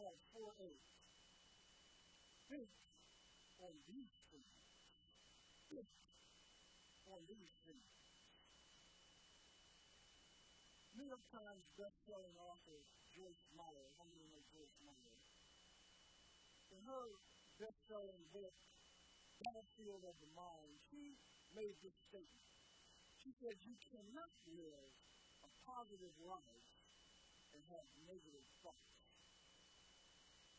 called 4A. Think on these things. Think on these things. New York Times best-selling author Joyce Meyer, know Joyce Meyer? In her best-selling book, Battlefield of the Mind, she made this statement. She says, you cannot live a positive life and have negative thoughts.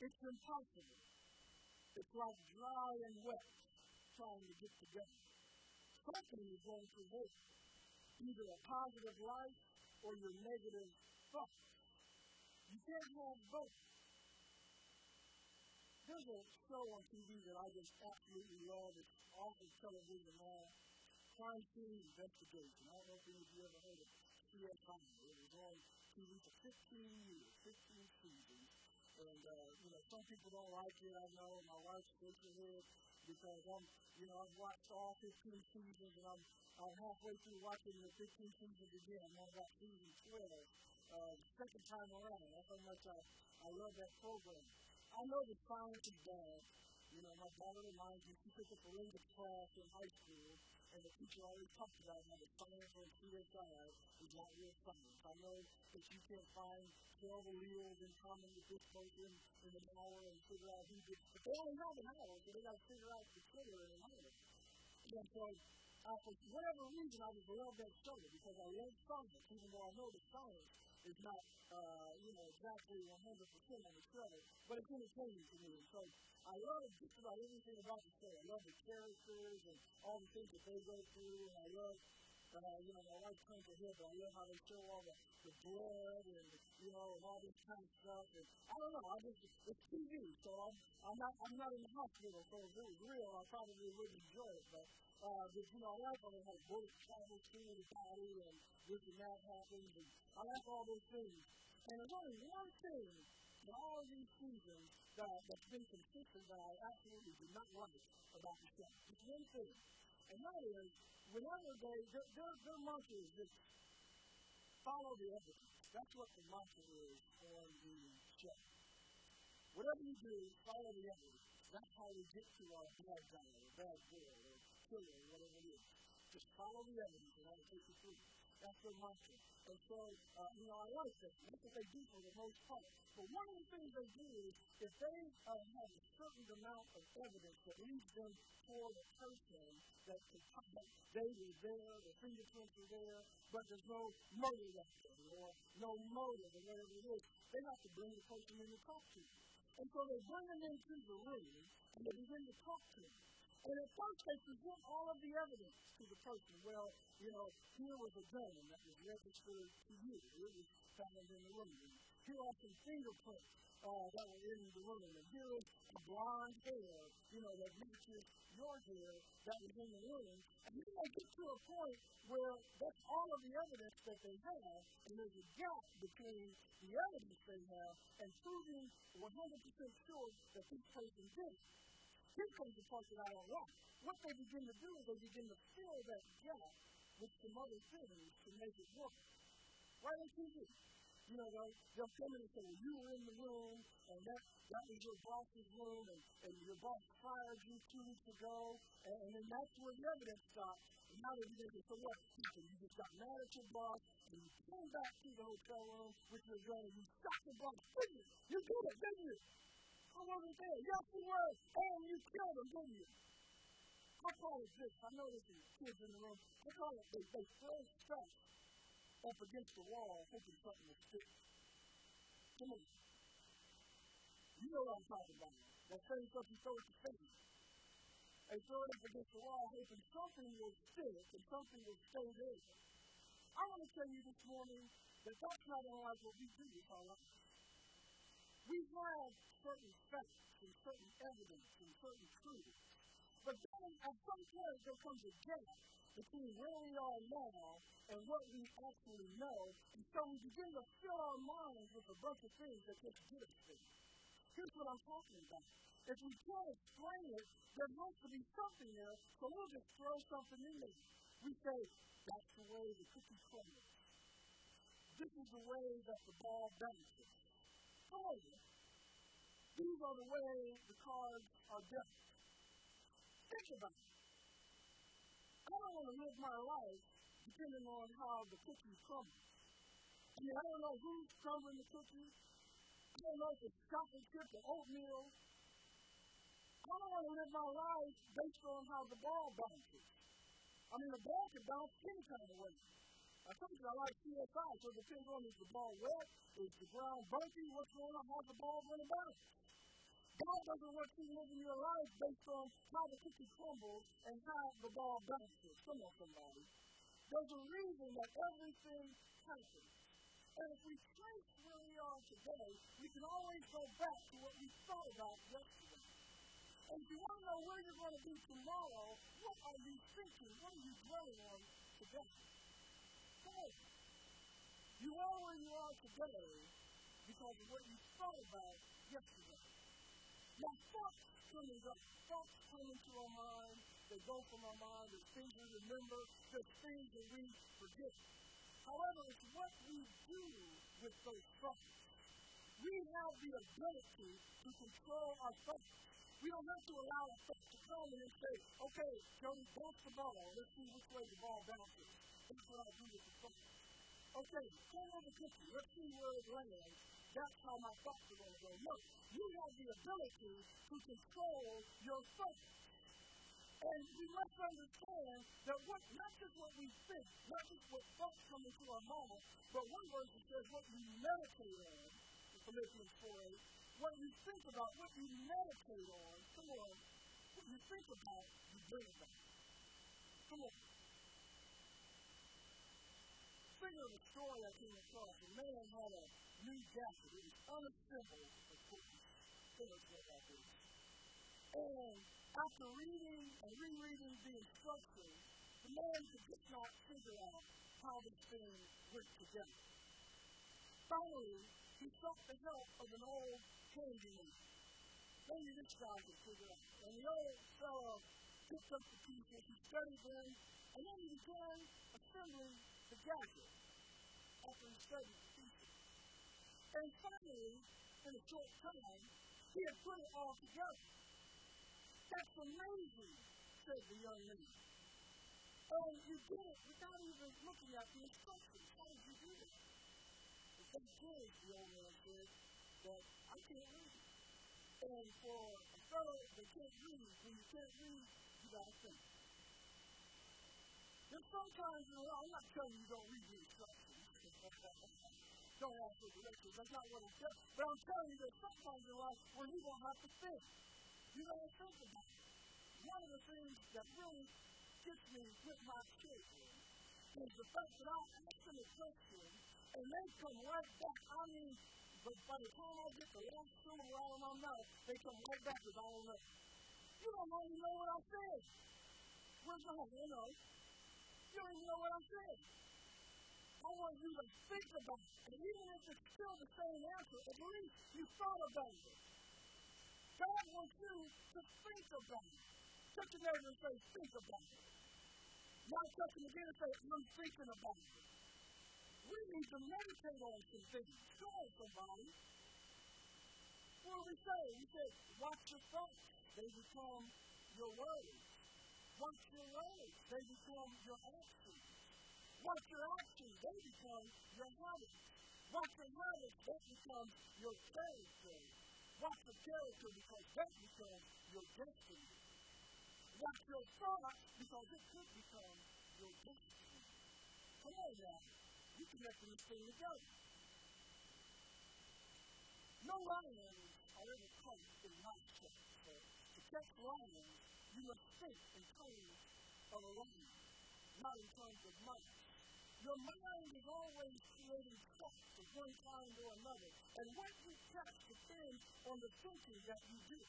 It's impossible. It's like dry and wet trying to get together. Something is going to work. Either a positive life or your negative thoughts. You can't have both. There's a show on TV that I just absolutely love. It's off of television now. Crime Scene Investigation. I don't know if any of you ever heard of CSI. It was on TV for 15 years, 15 seasons. And, uh, you know, some people don't like it, I know. My wife's her head because I'm, you know, I've watched all 15 seasons and I'm, I'm halfway through watching the 15 seasons again. I'm on about season 12, uh, the second time around. That's how much I, I love that program. I know the science is bad. You know, my daughter reminds me, she took a forensic class in high school, and the teacher always talked about how the science on CSI is not real science. I know that you can't find 12 alleles in common with this person in an hour and figure out who did. But they only have an hour, so they got to figure out the killer in an hour. And so, uh, for whatever reason, I just love that show because I love science, even though I know the science is not, uh, you know, exactly 100% on the show, but it's entertaining to me. So I love just about everything about the show. I love the characters and all the things that they go through, and I love uh, you know, my wife claims her hair, but I love how they show all the, the blood and, you know, and all this kind of stuff. And I don't know, I just, it's TV, so I'm, I'm not, I'm not in the hospital, so if it was real, I probably wouldn't enjoy it, but, uh, but, you know, I like when they have bullets travel through the body and this and that happens, and I like all those things. And there's only one thing in all these seasons that, that's been consistent that I absolutely do not like about the show. Just one thing. And that is, whenever they, their, their, their mantra is just follow the evidence. That's what the mantra is on the show. Whatever you do, follow the evidence. That's how we get to our bad guy or bad girl or killer or whatever it is. Just follow the evidence and that'll take you through. That's their mantra. And so, uh, you know, I like that. That's what they do for the most part. But one of the things they do is if they uh, have a certain amount of evidence that leads them toward a person that, they were there, the fingerprints are there, but there's no motive or no motive or whatever it is, they have to bring the person in to talk to them. And so they bring them into the room and they begin to talk to them. And at first they present all of the evidence to the person. Well, you know, here was a gun that was registered to you. It was found in the room. And here are some fingerprints uh, that were in the room. And here is a blonde hair, you know, that matches your hair that was in the room. And then they get to a point where that's all of the evidence that they have, and there's a gap between the evidence they have and proving 100% sure that this person did. Here comes the part that I don't. What they begin to do is they begin to fill that gap with some other things to make it work. Why don't you do? You know, they'll, they'll come in and say, well, you were in the room, and that, that was your boss's room, and, and your boss fired you two weeks ago, and, and then that's where the evidence stops. And now they're going to say, what? You just got mad at your boss, and you came back to the hotel room with your gun, and you shot your boss. Didn't you? You did it, didn't you? I wasn't there. Yes, you were. And oh, you killed him, didn't you? I call it this. I know there's kids in the room. I call it they, they throw stuff up against the wall hoping something will stick. Come on. You know what I'm talking about. That same stuff you throw at the face. They throw it up against the wall hoping something will stick and something will stay there. I want to tell you this morning that that's not unlike what we do with our. We have certain facts and certain evidence and certain truths. But then at some point there comes a gap between where we are now and what we actually know. And so we begin to fill our minds with a bunch of things that just get us there. Here's what I'm talking about. If we can't explain it, there has to be something there, so we'll just throw something in there. We say, that's the way the cookie crumbles. This is the way that the ball bounces. Come on. These are the way the cards are dealt. Think about it. I don't want to live my life depending on how the cookies crumble. I mean, I don't know who's crumbling the cookies. I don't know if it's chocolate chip or oatmeal. I don't want to live my life based on how the ball bounces. I mean, the ball can bounce any kind of way. I told I like CSI, so it depends on is the ball wet, is the ground bumpy, what's going on, how's the ball going to bounce. God doesn't want you living your life based on how the cookie crumbles and how the ball bounces. Come on, somebody. There's a reason that everything happens. And if we trace where we are today, we can always go back to what we thought about yesterday. And if you want to know where you're going to be tomorrow, what are you thinking? What are you dwelling on today? Hey, you are where you are today because of what you thought about yesterday. Now, thoughts come and go. Thoughts come into our mind. They go from our mind. There's things we remember. There's things that we forget. However, it's what we do with those thoughts. We have the ability to control our thoughts. We don't have to allow our thoughts to come in and say, okay, Jody, bounce the ball. Let's see which way the ball bounces. That's what I do with the thoughts. Okay, come on the cookie. Let's see where it lands. That's how my thoughts are going to go. No, you have the ability to control your thoughts. And we must understand that what, not just what we think, not just what thoughts come into our mind, but one verse says what we meditate on, Philippians 4 8, what you think about, what you meditate on, come on, what you think about, you bring about. Come on. Figure of story I came across. A man had a jacket. It was unassembled, of course. Figures about this. And after reading and rereading the instructions, the man could not figure out how this thing went together. Finally, he sought the help of an old handyman. Maybe this guy could figure out. And the old fellow picked up the pieces, he studied them, and then he began assembling the gadget after he studied the. And finally, in a short time, he had put it all together. That's amazing, said the young man. And you did it without even looking at the instructions. How did you do that? The fact is, the old man said, that I can't read. And for a fellow that can't read, when you can't read, you gotta think. There's sometimes in life, I'm not telling you don't read the instructions. don't ask for directions. That's not what I'm saying. But I'm telling you that sometimes in life where you don't have to think. You know what think about it. One of the things that really gets me with my children is the fact that I'll ask them a question and they come right back. I mean, but by the time I get the last syllable out of my mouth, they come right back with all of. You don't even know what I said. Where's my home? You know. You don't even know what I said. I want you to think about it. And even if it's still the same answer, at least you thought about it. God wants you to think about it. Touch your neighbor and say, think about it. Not touch him again and say, I'm thinking about it. We need to meditate on some things. Show somebody. What do we say? We say, watch your thoughts. They become your words. Watch your words. They become your actions. Watch your actions. They become your habits. Watch your habits. They become your character. Watch your character because that becomes your destiny. Watch your thoughts because it could become your destiny. Come on now. You connecting this thing together. No lions are ever caught in mice traps. So to catch lions, you must think in terms of a lion, not in terms of mice. Your mind is always creating thoughts of one kind or another. And what you catch depends on the thinking that you do.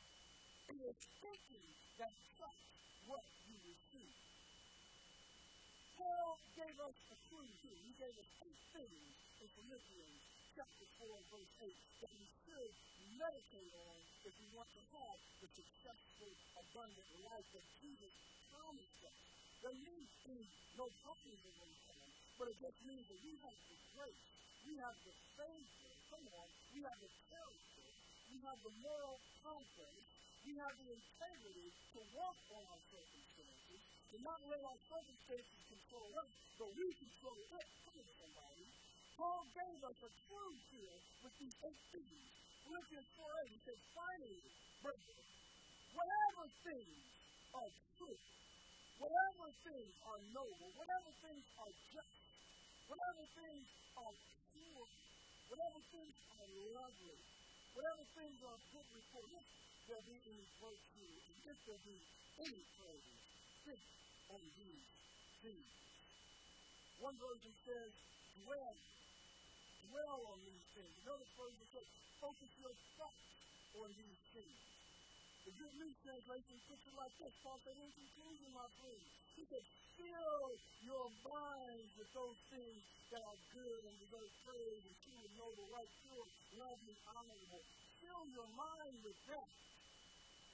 It is thinking that trust what you receive. Paul gave us a clue too. He gave us two things in Philippians chapter 4, verse 8, that we should meditate on if we want to have the successful, abundant life that Jesus promised us. There needs to be no problems in but it just means that we have the grace, we have the favor, come on, we have the character, we have the moral compass, we have the integrity to walk on our circumstances, to not let our circumstances control us, but we control it. Come on, somebody. Paul gave us a true seal with these eight things. Philippians 4 8, he says, finally, brethren, whatever things are true, whatever things are noble, whatever things are just, whatever things are pure, whatever things are lovely, whatever things are good report, if there be any virtue, and if there be any praise, think on these things. One version says, dwell, dwell on these things. Another version says, focus your thoughts on these things. The Good News Translation puts it like this. Paul said, in conclusion, my friends, he said, fill your mind with those things that are good and deserve praise and true and noble, right, pure, lovely, honorable. Fill your mind with that.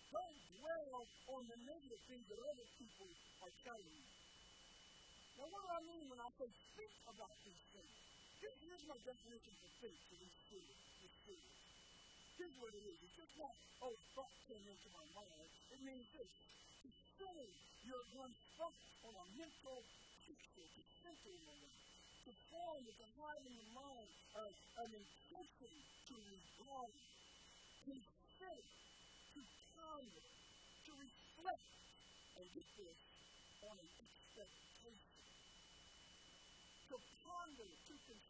Don't dwell on the negative things that other people are telling you. Now, what do I mean when I say think about these things? Here's my definition for think for these students. Here's what it is. It's just not, oh, thought came into my mind. It means this. To fill your one's thoughts on a mental picture, to center your to form with the heart in your mind uh, an intention to regard, to think, to ponder, to reflect, and get this on an expectation. To ponder, to consider,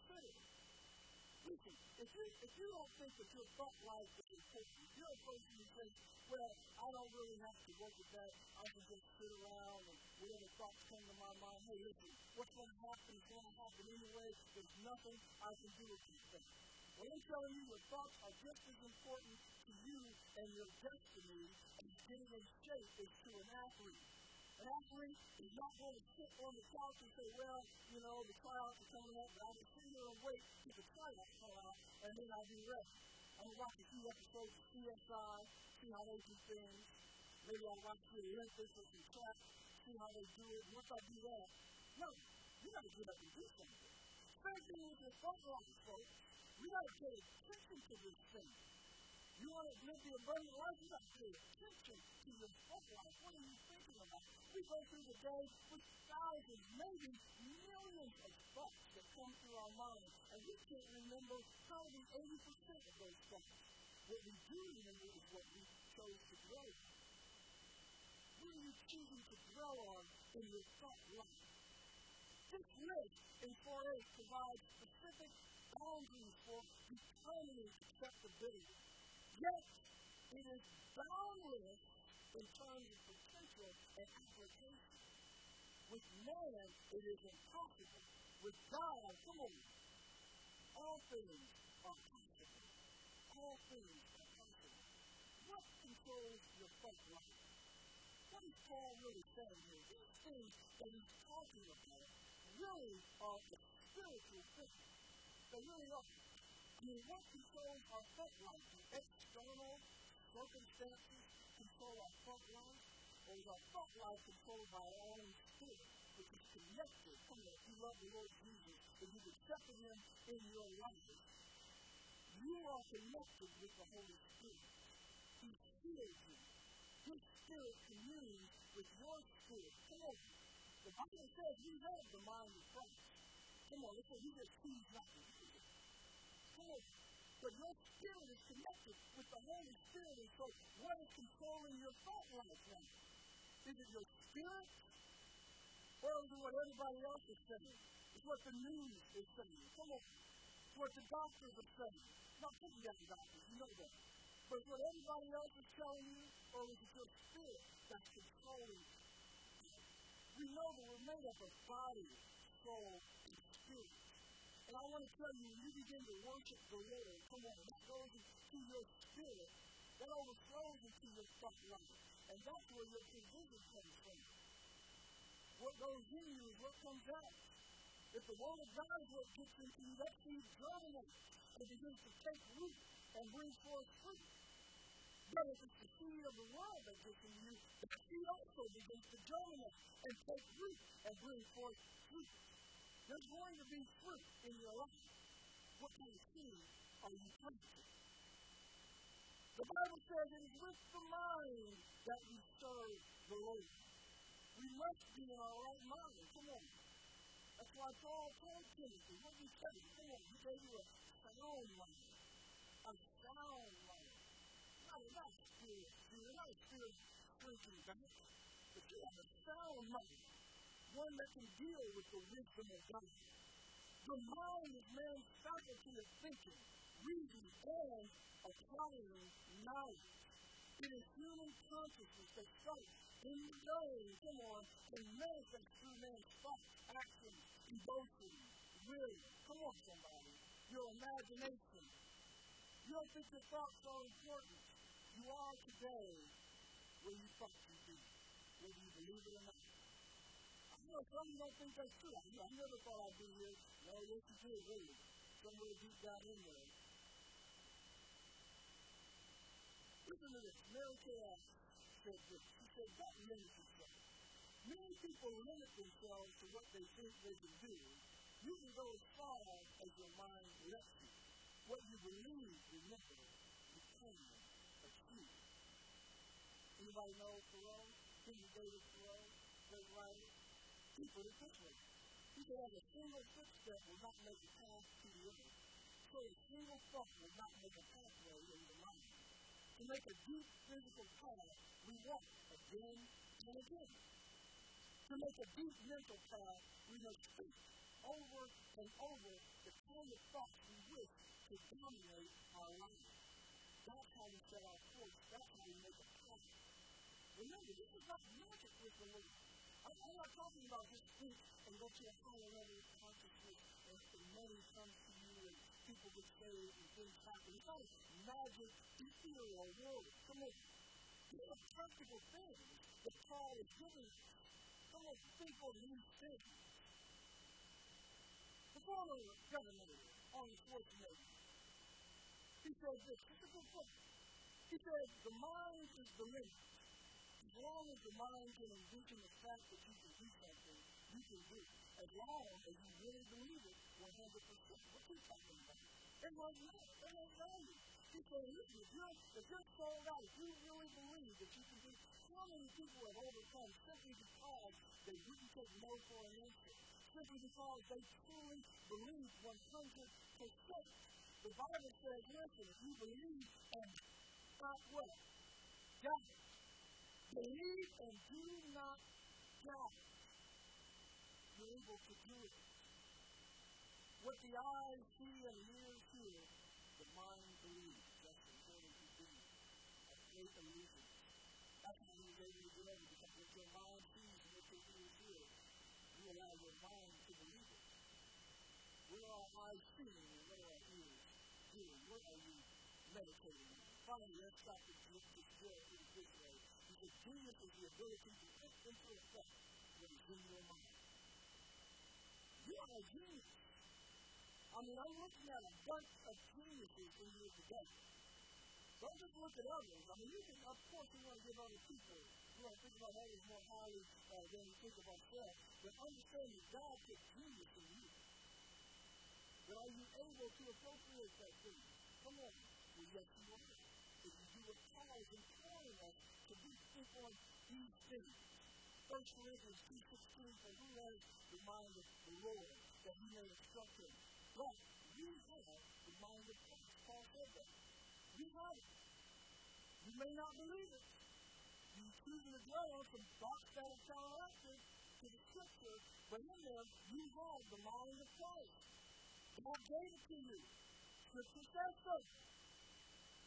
Listen, if you, if you don't think that your thought life is important, if you're a person who says, well, I don't really have to work with that, I can just sit around and whatever thoughts come to my mind, hey, listen, what's going to happen is going to happen anyway, there's nothing I can do with these things. Well, I'm telling you, your thoughts are just as important to you and your destiny as getting in shape is to an athlete. An athlete is not going to sit on the couch and say, well, you know, the tryouts are coming up, but I'll just sit here and wait till the tryouts come out, and then I'll be ready. I'm going to watch a few episodes of CSI, see how they do things. Maybe I'll watch the Olympics or some track, see how they do it. Once I do that, no, you got to get up and do something. Thing with your thought life, folks. We got to pay attention to this thing. You want to live the abundant life, you got to pay attention to your thought life. What are you thinking about? We go through the day with thousands, maybe millions of thoughts that come through our minds, and we can't remember probably 80% of those thoughts. What we do remember is what we chose to dwell on. What are you choosing to dwell on in your thought life? This list in 4A provides specific boundaries for determining acceptability. Yet, it is boundless in terms of potential and application. With man, it is impossible. With God, come on, all things are possible. All things are possible. What controls your faith life? What is Paul really saying here? These things that he's talking about really are the spiritual things. They really are. I mean, what controls our faith life? The external circumstances control our thought life, or is our thought life controlled by our own spirit, which is connected? Come on, you love the Lord Jesus, if you've accepted Him in your life, you are connected with the Holy Spirit. He heals you. His spirit communes with your spirit. Come on. The Bible says you have the mind of Christ. Come on, says you just choose not on. But your spirit is connected with the Holy Spirit, and so what is controlling your thought life now? Is it your spirit? Or is it what everybody else is saying? It's what the news is saying. Come on. It's what the doctors are saying. Not putting down doctors, you know that. But it's what everybody else is telling you, or is it your spirit that's controlling you? We know that we're made up of body, soul, and spirit. And I want to tell you, when you begin to worship the Lord, come on, that goes into your spirit, that overflows into your thought life. And that's where your provision comes from. What goes in you is what comes out. If the Word of God is what gets into you, that seed germinates and begins to take root and bring forth fruit. But if it's the seed of the world that gets into you, that seed also begins to germinate and take root and bring forth fruit. There's going to be fruit in your life. What kind of seed are you planting? The Bible says it is with the mind that we serve the Lord. We must be in our right mind. Come on. That's why Paul told Timothy, what did he say? Come on, he gave you a sound mind. A sound mind. Not, not spirit, spirit, not a spirit shrinking back, but you have a sound mind. One that can deal with the wisdom of God. The mind is man's faculty of thinking, reasoning, and applying knowledge. It is human consciousness that starts in the brain, come on, and manifests through man's thoughts, actions, emotions, will. Come on, somebody. Your imagination. You don't think your thoughts are important. You are today where you thought you'd be, whether you believe it or not. Know some don't think that's true. I, I never thought I'd be here. No, yes, you did, really. Somewhere deep down in there. Listen to this. Mary Kay said this. She said, don't limit yourself. Many people limit themselves to what they think they can do. You can go as far as your mind lets you. What you believe, remember, you can achieve. Anybody know Thoreau? King David Thoreau, great writer? He put it this way. He a single footstep will not make a path to the other. So a single thought will not make a pathway in the mind. To make a deep physical path, we walk again and again. To make a deep mental path, we must think over and over the kind of thoughts we wish to dominate our life. That's how we set our course. That's how we make a path. Remember, this is not magic with the Lord. I'm not talking about just think and go to a higher level of consciousness and, and money comes to you and people get saved and things happen. It's not magic, ethereal world. Come on. These practical things that Paul is giving us. Come on, on these things. The former governor, Arnold Schwarzenegger, he said this. It's a good book. He said, the mind is the limit. Long as the mind can envision the fact that you can do something, you can do it. As long as you really believe it 100%. What's he talking about? It was not. It was value. He said, if you're, if you're sold out, if you really believe that you can do how many people have overcome simply because they didn't take no for an answer? Simply because they truly believe 100%. The Bible says, listen, if you believe and not what? Doubt. Believe and do not doubt. You're able to do it. What the eyes see and ears hear, the mind believes. That's important to. That's faith and reason. That's how you able to do it because what your mind sees and what your ears hear, you allow your mind to believe it. Are our eyes seeing and are our ears hearing? What are you meditating on? Finally, let's stop this drill in this way. Because genius is the ability to put into effect what is in your mind. You are a genius. I mean, I'm looking at a bunch of geniuses in here today. Don't just look at others. I mean, you can, of course, you want to give other people, you want to think about others more highly uh, than you think of ourselves. But understand that God put genius in you. But are you able to appropriate that thing? Come on. Well, yes, you are. If you do what Paul is imploring us to be think on these things. First Corinthians 2.16, for who has the mind of the Lord, that he may instruct him. But we have the mind of Christ. Paul said that. We have it. You may not believe it. You choose to on some thoughts that are to the scripture, but in them you have the mind of Christ. God gave it to you. Scripture says so.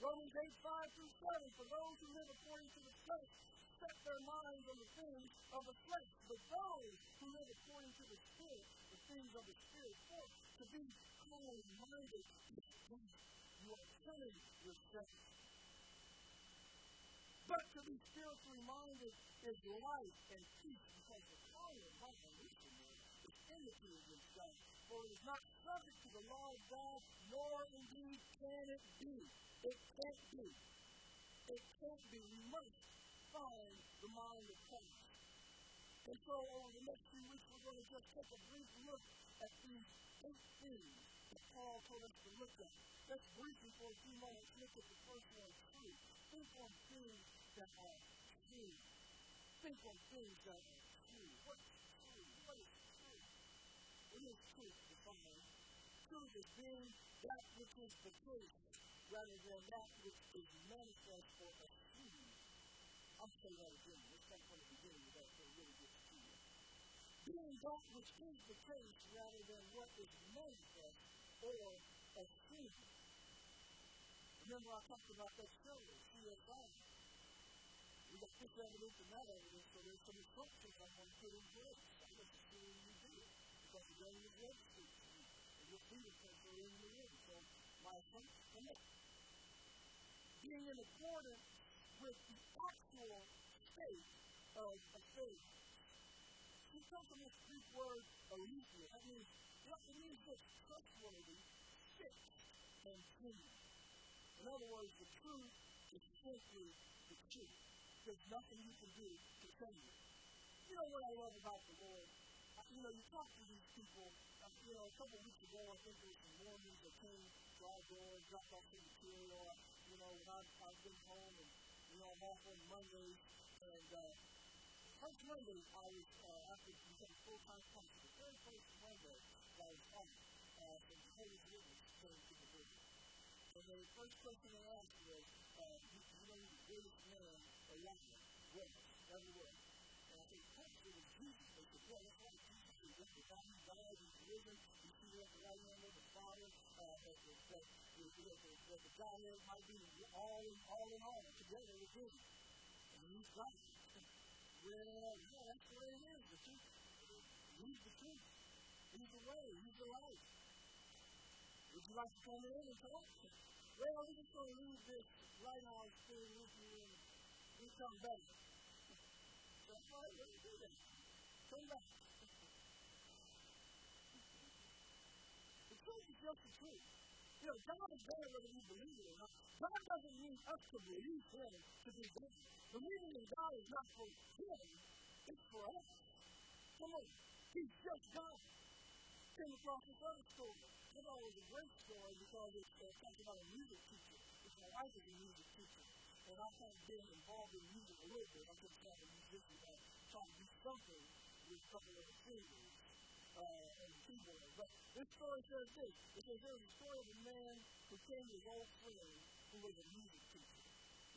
Romans 8, 5 through 7, for those who live according to the flesh set their minds on the things of the flesh, but those who live according to the Spirit, the things of the Spirit. For to be carnally minded you are killing yourself. But to be spiritually minded is life and peace, because the carnal mind, listen, is enmity against God. For it is not subject to the law of God, nor indeed can it be. It can't be. It can't be. We must find the mind of Christ. And so over the next few weeks, we're going to just take a brief look at these eight things that Paul told us to look at. Let's briefly for a few moments look at the first one, truth. Think on things that are true. Think on things that are true. What's true? What is true? It is truth defined. Truth is being that which is truth rather than that which is manifest or assumed. I'll say that again. Let's start from the beginning of so really gets to you. Being that which is case rather than what is manifest or assumed. Remember I talked about that shoulder, CSI. We got this evidence and that evidence, so there's some assumptions I'm going to put in place. I'm just assuming you registered you. And your fingerprints are in the ring. So my come on. Being in accordance with the actual state of affairs. We come from this Greek word aletheia. That means, what it means just trustworthy, fixed, and genuine. In other words, the truth is simply the truth. There's nothing you can do to change it. You know what I love about the Lord? You know, you talk to these people. Uh, you know, a couple of weeks ago, I think there was some Mormons that came to our door and dropped off some material. Uh, you know, when I've, I've been home and, you know, I'm off on Mondays. And uh, first Monday, I was, uh, after becoming full-time pastor, the very first Monday I was off, uh, from the Holy Witness came to the business. And the first question they asked was, uh, you, you know the greatest man alive was, ever was. And I said, it was Jesus. The God he's at the right hand of the Father, uh, that, that, that, that, that, that the Godhead might be all in all, in all together with him. And he's God. Well, yeah, that's the way it is. The truth. He's the truth. He's the way. He's the life. Would you like to come in and talk? Well, we're just going to leave this right now thing with you and we come back. That's right. Let's do that. Come back. The truth is just the truth. You know, God is better whether we believe it or not. God doesn't need us to believe Him to be God. Believing in God is not for Him, it's for us. Come on. He's just God. Came across this other story. I thought it was a great story because it uh, talks about a music teacher. It's my wife is a music teacher. And I've kind of been involved in music a little bit. I'm just kind of musician, uh, trying to do something with a couple of the singers uh, and keyboard. But this story says this. It says there's a story of a man who came to his old friend who was a music teacher.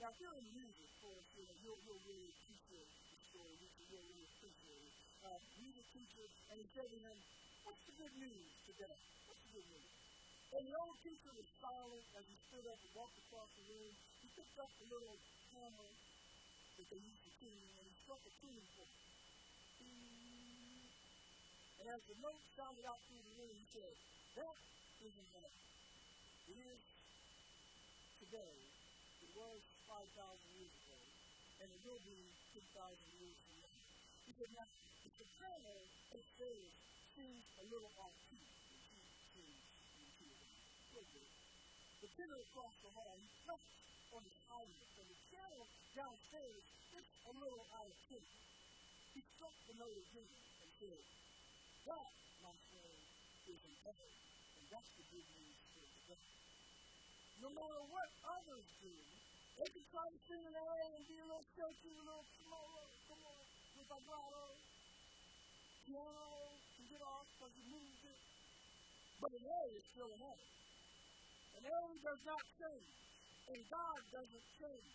Now, if you're in music, of course, you know, you'll, you'll really appreciate the story. You'll really appreciate it. Uh, music teacher, and he said to him, what's the good news today? What's the good news? And the old teacher was silent as he stood up and walked across the room. He picked up the little hammer that they used to tune, and he struck a tuning fork. And as the note sounded out through the room, he said, That isn't enough. It is today. It was 5,000 years ago. And it will be 2,000 years from now. He said, Now, the soprano at first seems a little off key. The tenor across the hall, he touched on his audience, and the piano downstairs is a little out of tune. He struck the note again and said, that, my friend, is in heaven. And that's the good news for today. No matter what others do, they can try to sing an A and be a little sketchy, a little smaller, come on, with a vibrato. Piano can get off because you moved it. But an A is still an A. An A does not change. And God doesn't change.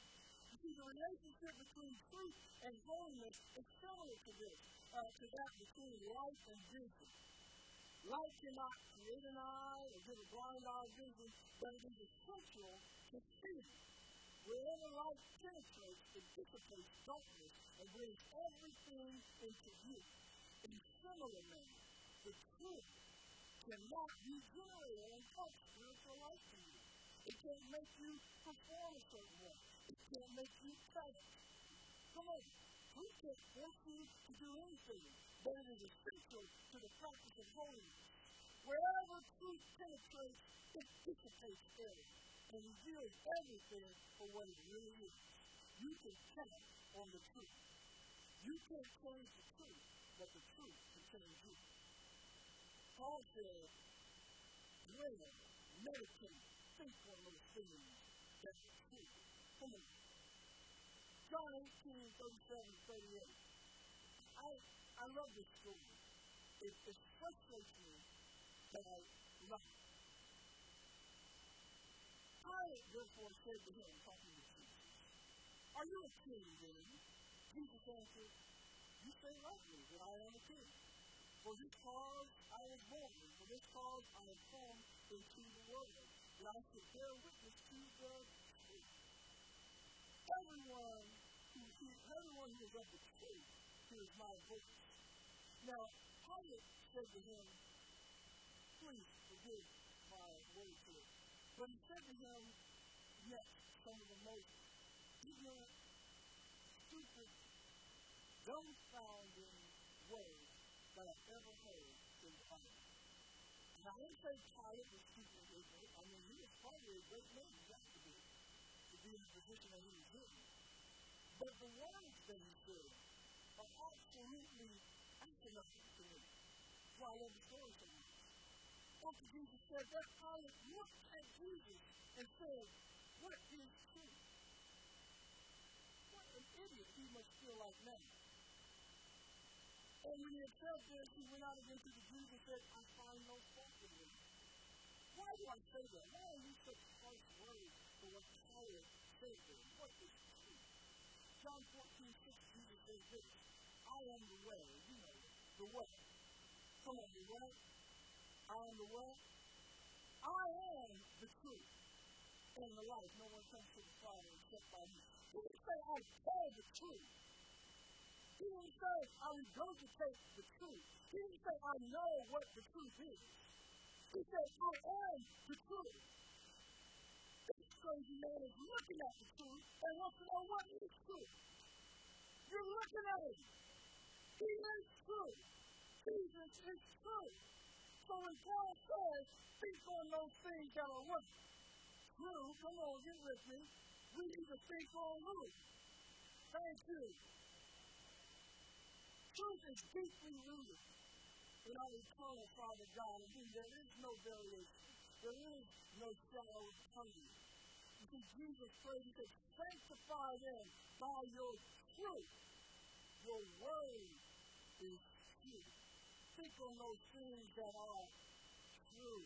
You see, the relationship between truth and holiness is similar to this uh, to that between light and vision. Light cannot create an eye or give a blind eye vision, but it is essential to see. Wherever light penetrates, it dissipates darkness and brings everything into view. In similar manner, the truth cannot regenerate and touch spiritual life to you. It can't make you perform a certain way. It can't make you better. Come on. We force you to do anything, it is essential to the practice of holiness. Wherever truth penetrates, it dissipates error and reveals everything for what it really is. You can count on the truth. You can't change the truth, but the truth can change you. Paul said, dwell, meditate, think on those things that are true. John 18, 37, 38. I, I love this story. It, it frustrates me that I love it. Therefore said to him, talking to Jesus, Are you a king then? Jesus answered, You say rightly that I am a king. For this cause I was born, for this cause I have come into the world, that I should bear witness to the truth. Everyone who, who, everyone who is of the truth hears my voice. Now, Pilate said to him, Please forgive my words here. But he said to him, Yes, some of the most ignorant, stupid, dumbfounding words that I've ever heard in Bible. And I didn't say Pilate was stupid. I mean, he was probably a great man, he has to be, to be in the position that he was in. But the words that he said are absolutely asinine to me. That's why I love the story so. After Jesus said that, Pilate looked at Jesus and said, What is truth? What an idiot he must feel like now. And when he had said this, he went out again to the Jews and said, I find no fault in him. Why do I say that? Why are you such harsh words for what Pilate said there? What is? John 14, 6, Jesus says this, I am the way, you know, the way. Come on, the way. I am the way. I am the truth and the life. No one comes to the Father except by me. He didn't say, I tell the truth. He didn't say, I regurgitate the truth. He didn't say, I know what the truth is. He said, I am the truth. Crazy man is looking at the truth and wants to know what is truth. You're looking at him. He is true. Jesus is true. So when Paul says, think on those things that are what? True. Come on, get with me. We need to think on who? Thank you truth is deeply rooted in our eternal Father God, and there is no variation. There is no shadow of. You Jesus prayed, He said, sanctify them by your truth. Your word is truth. Think on those things that are true.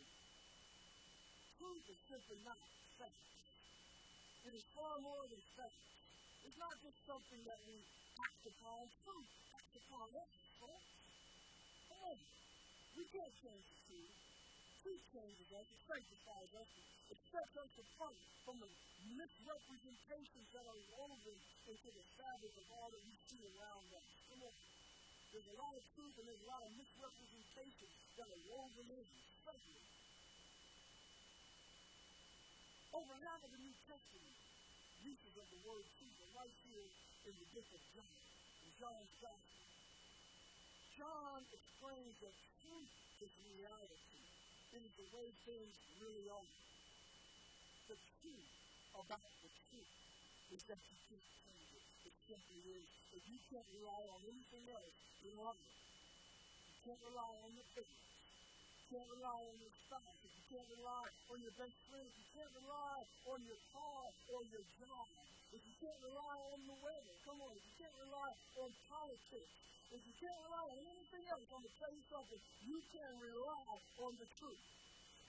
Truth is simply not fact. It is far more than fact. It's not just something that we act upon. Truth upon us? Come on. We can't change the truth. Truth changes us, it sanctifies us, sets us apart from the misrepresentations that are woven into the fabric of all that we see around us. Come on. There's a lot of truth and there's a lot of misrepresentations that are woven in, especially. Over half of the New Testament uses of the word truth are right here in the book of John, in John's Gospel. John explains that truth is reality. It is the way things really are. The truth about the truth is that you can't change it. It simply is. If you can't rely on anything else, you're lying. You can't rely on your parents. You can't rely on your spouse. You can't rely on your best friend, you can't rely on your car or your job, if you can't rely on the weather, come on, if you can't rely on politics, if you can't rely on anything else, I'm going to tell you something. You can rely on the truth.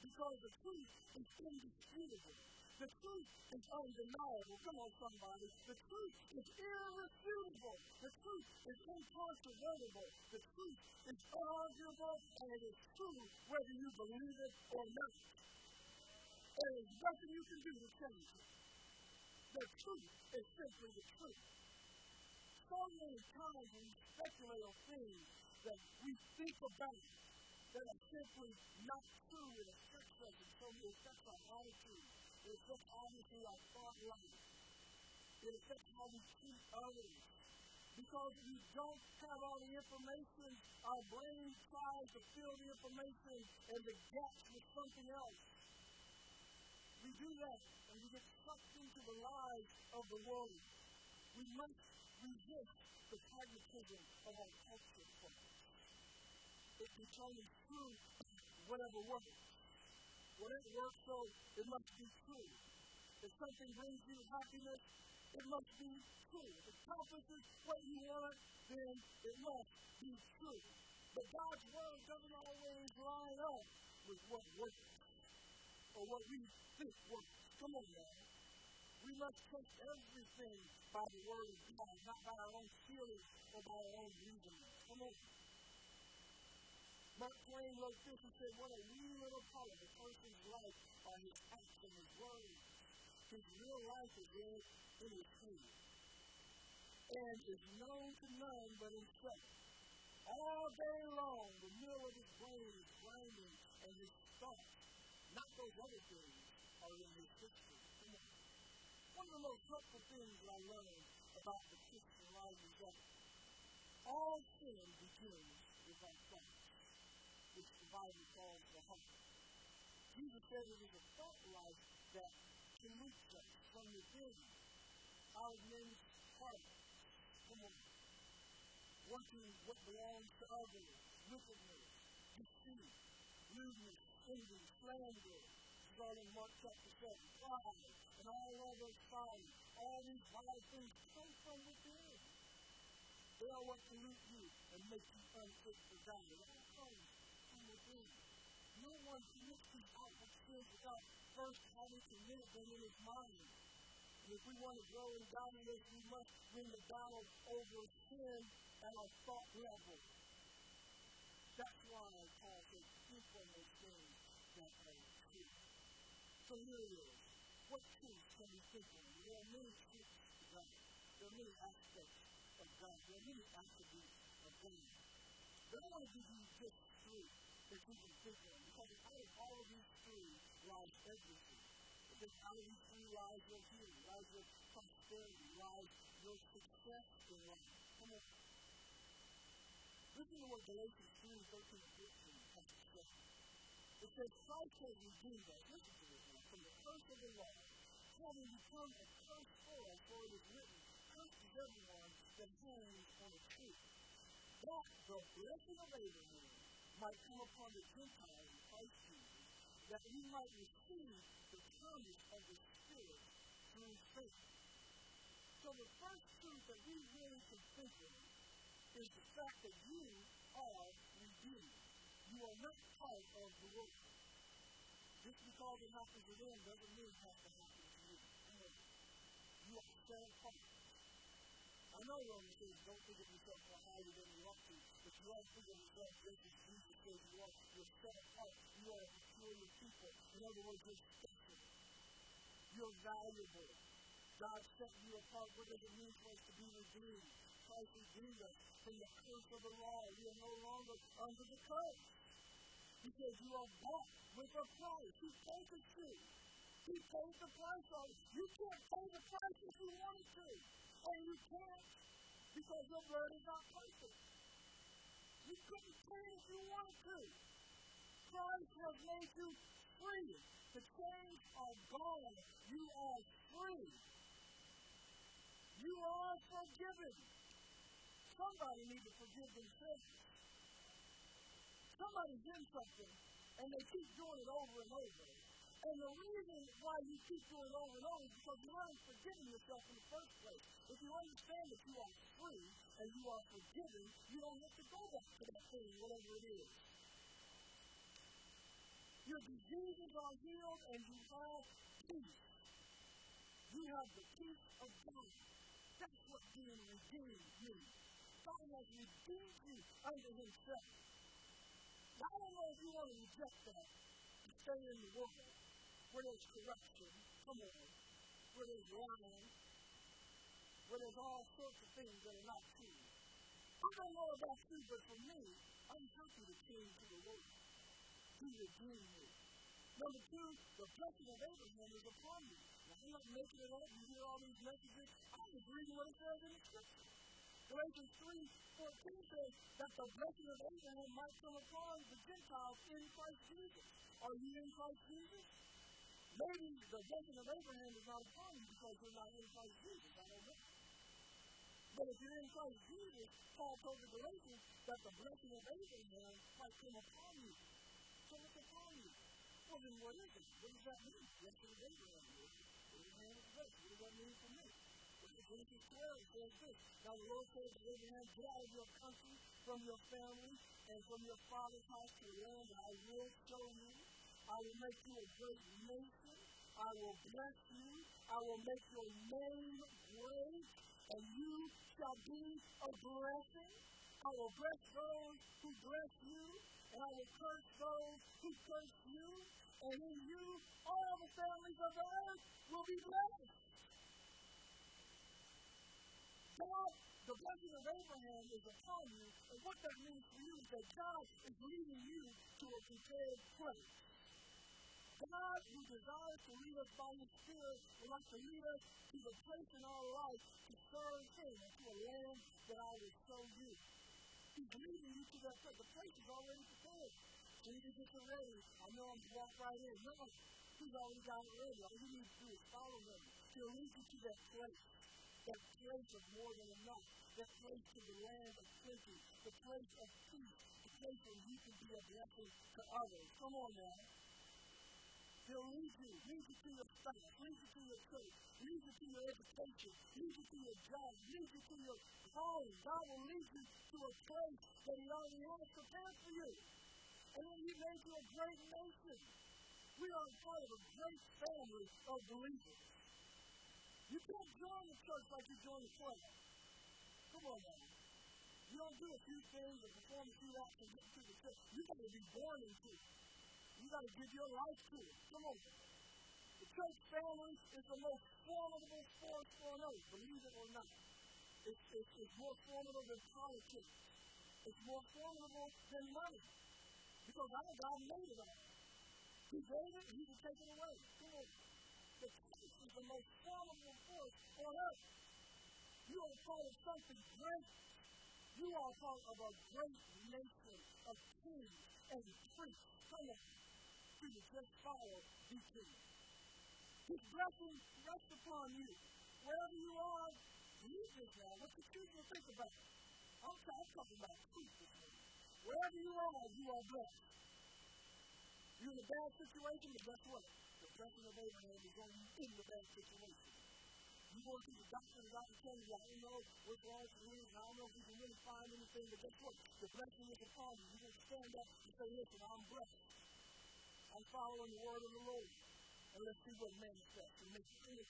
Because the truth is indisputable. The truth is undeniable. Come on, somebody. The truth is irrefutable. The truth is incontrovertible. The truth is unarguable, and it is true whether you believe it or not. There is nothing you can do to change it. The truth is simply the truth so many times we speculate on things that we think about that are simply not true. It affects us in so many affects our attitude. It affects obviously our thought life. It affects how we treat others. Because we don't have all the information, our brain tries to fill the information and the gaps with something else. We do that and we get sucked into the lies of the world. We must resist the pragmatism of our culture. It determines true whatever works. Whatever works, so it must be true. If something brings you happiness, it must be true. If it accomplishes what you want, then it must be true. But God's word doesn't always line up with what works or what we think works. Come on, man. We must trust everything by the word of God, not by our own feelings or by our own reasoning. Come on. Mark Twain wrote this and said, What a wee little part of a person's life are his acts and his words. His real life is in, his food. And is known to none but himself. All day long, the mill of his brain is grinding, and his thoughts, not those other things, are in his system. One of the most helpful things I learned about the Christian life is that all sin begins with our thoughts, Bible calls the heart. Jesus said it is a thought life that pollutes us from within. Our men's heart. Come on. Wanting what belongs to others, wickedness, deceit, rudeness, envy, slander, starting Mark chapter 7, pride, and all other folly. All these vile things come from within. They are what pollute you and make you unfit for God. It all comes from. No one commits these outward sins without first having committed them in his mind. And if we want to grow in godliness, we must win the battle over sin at our thought level. That's why Paul says, think on those things that are true. So here it is. What truth can we think on? There are many truths to God. There are many aspects of God. There are many attributes of God. But I want to give you just three you can. Because out of all of these three lies everything. Because out of these three lies your healing, lies your prosperity, lies your success in life. Come on. Listen to what Galatians 3, 13, and 14 has to say. It says, Christ has redeemed us. Listen to this now. From the curse of the law, having become a curse for us, for it is written, Cursed is everyone that hangs on a tree. That the blessing of Abraham might come upon the Gentiles in Christ Jesus, that we might receive the promise of the Spirit through faith. So the first truth that we really can think of is the fact that you are redeemed. You are not part of the world. Just because it happens to them doesn't mean it has to happen to you. You are set apart. I know Romans says don't think of yourself more highly than you ought to, but you to think of yourself just as Jesus says you are. You're set apart. You are a peculiar people. In other words, you're special. You're valuable. God set you apart. What does it mean for us to be redeemed? Christ redeemed us from the curse of the law. We are no longer under the curse. Because you are bought with a price. He paid the fee. He paid the price on it. You can't pay the price if you wanted to. And you can't because your blood is not perfect. You couldn't if you wanted to. Christ has made you free. The chains are gone. You are free. You are forgiven. Somebody needs to forgive themselves. Somebody's in something, and they keep doing it over and over. And the reason why you keep doing it over and over is because you haven't forgiven yourself in the first place. If you understand that you are free and you are forgiven, to that thing, whatever it is. Your diseases are healed and you have peace. You have the peace of God. That's what being redeemed means. God has redeemed you unto himself. Now, I don't know if you want to reject that and stay in the world where there's corruption, come on, where there's lying, where there's all sorts of things that are not true. I don't know about you, but for me, I'm happy to cling to the Lord. He redeemed me. Number two, the blessing of Abraham is upon me. Now, I'm not making it up. You hear all these messages. I'm just reading what it says in scripture. Galatians 3 14 says that the blessing of Abraham might come upon the Gentiles in Christ Jesus. Are you in Christ Jesus? Maybe the blessing of Abraham is not upon you because you're not in Christ Jesus. I don't know. But if you're in Christ Jesus, Paul told the Galatians that the blessing of Abraham might come upon you. So it's upon you. Well, then what is it? What does that mean? Blessing of Abraham. Abraham is blessed. What does that mean for me? Genesis 12 says this. Now the Lord said to Abraham, Get out of your country, from your family, and from your father's house to the land that I will show you. I will make you a great nation. I will bless you. I will make your name great, and you shall be a blessing. I will bless those who bless you, and I will curse those who curse you, and in you all the families of the earth will be blessed. God, the blessing of Abraham is upon you, and what that means for you is that God is leading you to a prepared place. God, who desires to lead us by His Spirit, would like to lead us to the place in our life to serve Him and to a land that I will show you. He's leading you to that place. The place is already prepared. So you can get ready. I know I'm to walk right in. No, He's already got it ready. All you need to do is follow Him. He'll lead you to that place. That place of more than enough. That place to the land of plenty. The place of peace. The place where you can be a blessing to others. Come on now. He'll lead you, lead you to your spouse, lead you to your church, lead you to your education, lead you to your job, lead you to your calling. God will lead you to a place that He already has prepared for you. And then He made you a great nation. We are part of a great family of believers. You can't join the church like you join the club. Come on now. You don't do a few things or perform a few acts and get to the church. You got to be born into it. You got to give your life to it. Come on. The church family is the most formidable force on earth, believe it or not. It's, it's, it's more formidable than politics. It's more formidable than money. Because our God made it all. He gave it, He can take it away. Come on. The church is the most formidable force on earth. You are part of something great. You are part of a great nation of kings and priests. Come on to just follow these things. His blessing rests upon you. Wherever you are, use this now. You choose to think about? I'm, I'm talking about truth. Wherever you are, you are blessed. You're in a bad situation, but guess what? The blessing of Abraham is on in the bad situation. You go to the doctor, the doctor tells you, I don't know what's wrong with you, I don't know if you can really find anything, but guess what? The blessing is upon you. You can stand up and say, listen, I'm blessed. I'm following the word of the Lord. And let's see what manifests and makes it.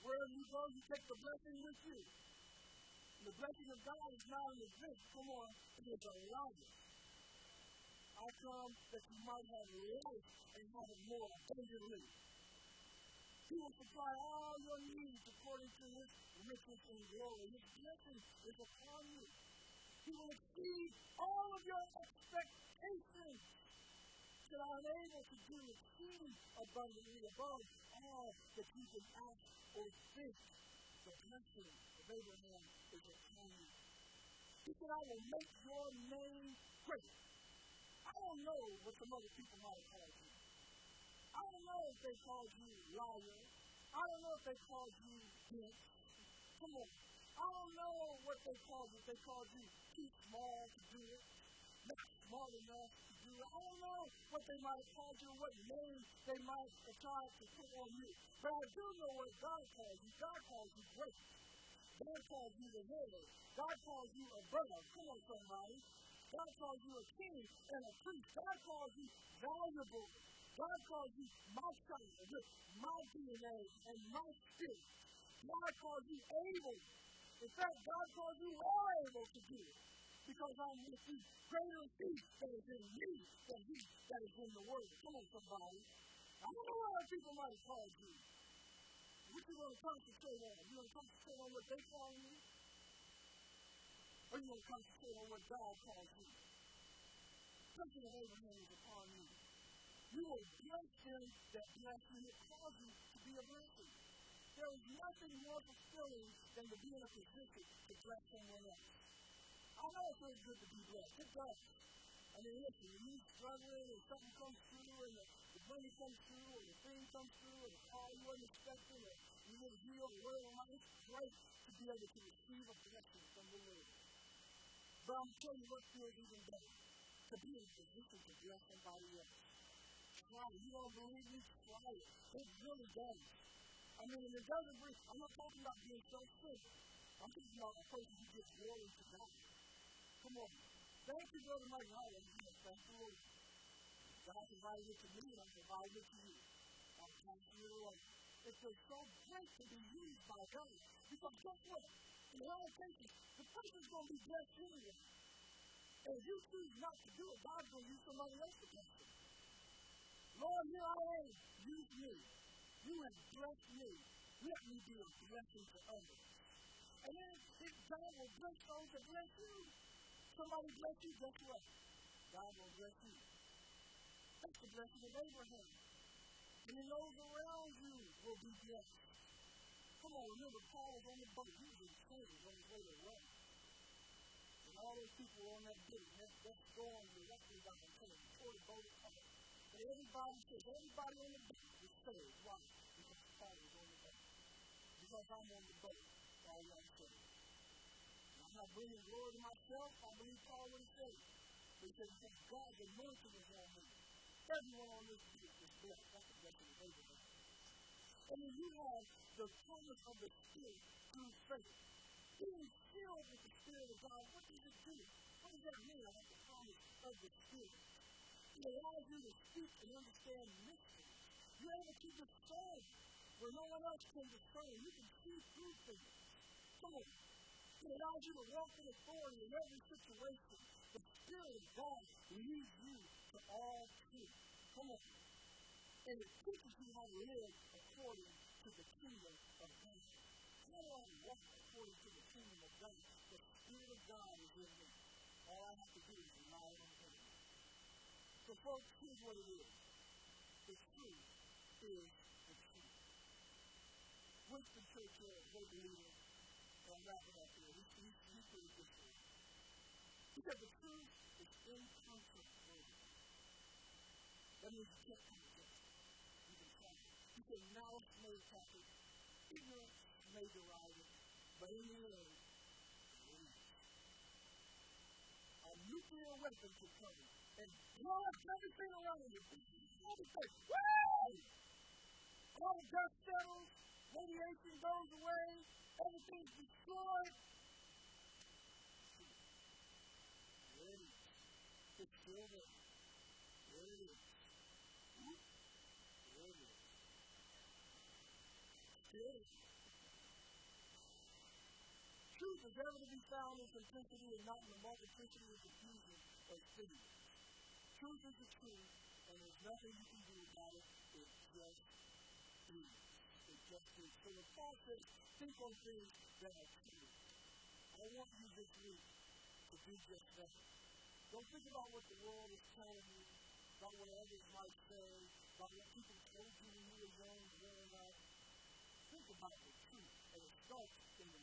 Wherever you go, you take the blessing with you. And the blessing of God is not in this. Come on, it is a life. I come that you might have life and have it more abundantly. He will supply all your needs according to his riches and glory. His blessing is upon you. He will exceed all of your expectations that I am able to do exceeding abundantly above all that you can ask or think. The blessing of Abraham is upon you. He said, I will make your name great. I don't know what some other people might have called you. I don't know if they called you liar. I don't know if they called you bitch. Come on. I don't know what they called you. They called you too small to do it, not smart enough, I don't know what they might have called you, what name they might have tried to put on you. But I do know what God calls you. God calls you great. God calls you the head. God calls you above. Come on, somebody. God calls you a king and a priest. God calls you valuable. God calls you my with my DNA and my spirit. God calls you able. In fact, God calls you all able to do it because I'm with you. Greater peace that is in me than he that is in the world. Come on, somebody. I don't know what other people might have called you. What you going to concentrate on? You going to concentrate on what they call you? Or you going to concentrate on what God calls you? Blessing of Abraham is upon you. You will bless him that bless you. It calls you to be a blessing. There is nothing more fulfilling than to be in a position to bless someone else. I know it feels good to be blessed. It does. I mean, listen, when you're struggling and something comes through and the, the money comes through or the thing comes through or the call you weren't expecting or you get healed or whatever, it's great to be able to receive a blessing from the Lord. But I'm telling you what feels even better. To be in a position to bless somebody else. Try it. You don't believe me? Try it. It really does. I mean, it doesn't bring, I'm not talking about being self-centered. I'm talking about a person who gives glory to God. On. Thank you, Brother Mike. Hallelujah. Thank you, Lord. God provided it to me, and I'm providing it to you. I'm passing it along. It feels so great to be used by God. Because guess what? In a lot of cases, the person's going to be blessed anyway. And if you choose not to do it, God's going to use somebody else to bless them. Lord, here I am. Use me. You have blessed me. Let me be a blessing to others. And then God will bless those that bless you. Somebody bless you, guess what? God will bless you. That's the blessing of Abraham. And then those around you will be blessed. Come on, remember, Paul was on the boat. He was in chains on his way to Rome. And all those people were on that boat. That, that storm directly down the chain. Tore the boat apart. And everybody says, everybody on the boat was saved. Why? Because Paul was on the boat. Because I'm on the boat. All. I'm not bringing glory to myself. I believe Paul would have said it. He said, because God's anointing is on me. Everyone on this beach is blessed. That's the blessing of Abraham. And then you have the promise of the Spirit through faith. Being filled with the Spirit of God, what does it do? What does that mean? I have the promise of the Spirit. It allows you to speak and understand mysteries. You're able to discern where no one else can discern. You can see through things. Come on. It allows you to walk in authority in every situation. The Spirit of God leads you to all truth. Come on. And it teaches you how to live according to the kingdom of God. How do I walk according to the kingdom of God? The Spirit of God is in me. All I have to do is rely on Him. So, folks, here's what it is. The truth is the truth. Winston Churchill, a great up here. He, he, he it this way. He said the truth is incontrovertible. That means you can't it. You can try it. He said malice may attack it, ignorance may it, but in the end, nuclear weapon could come and blow up everything around you. Everything. Woo! All the dust settles, radiation goes away, everything's destroyed. It is. It's it is. There it is. Truth is ever to be found in simplicity and not in the multiplicity and confusion of cities. Truth is the truth, and there's nothing you can do about it. It's just truth. It's just. So the says, think on things that are true. I want you this week to do just that. Don't think about what the world is telling you, about what others might say, about what people told you when you were young growing up. Think about the truth, and it starts in the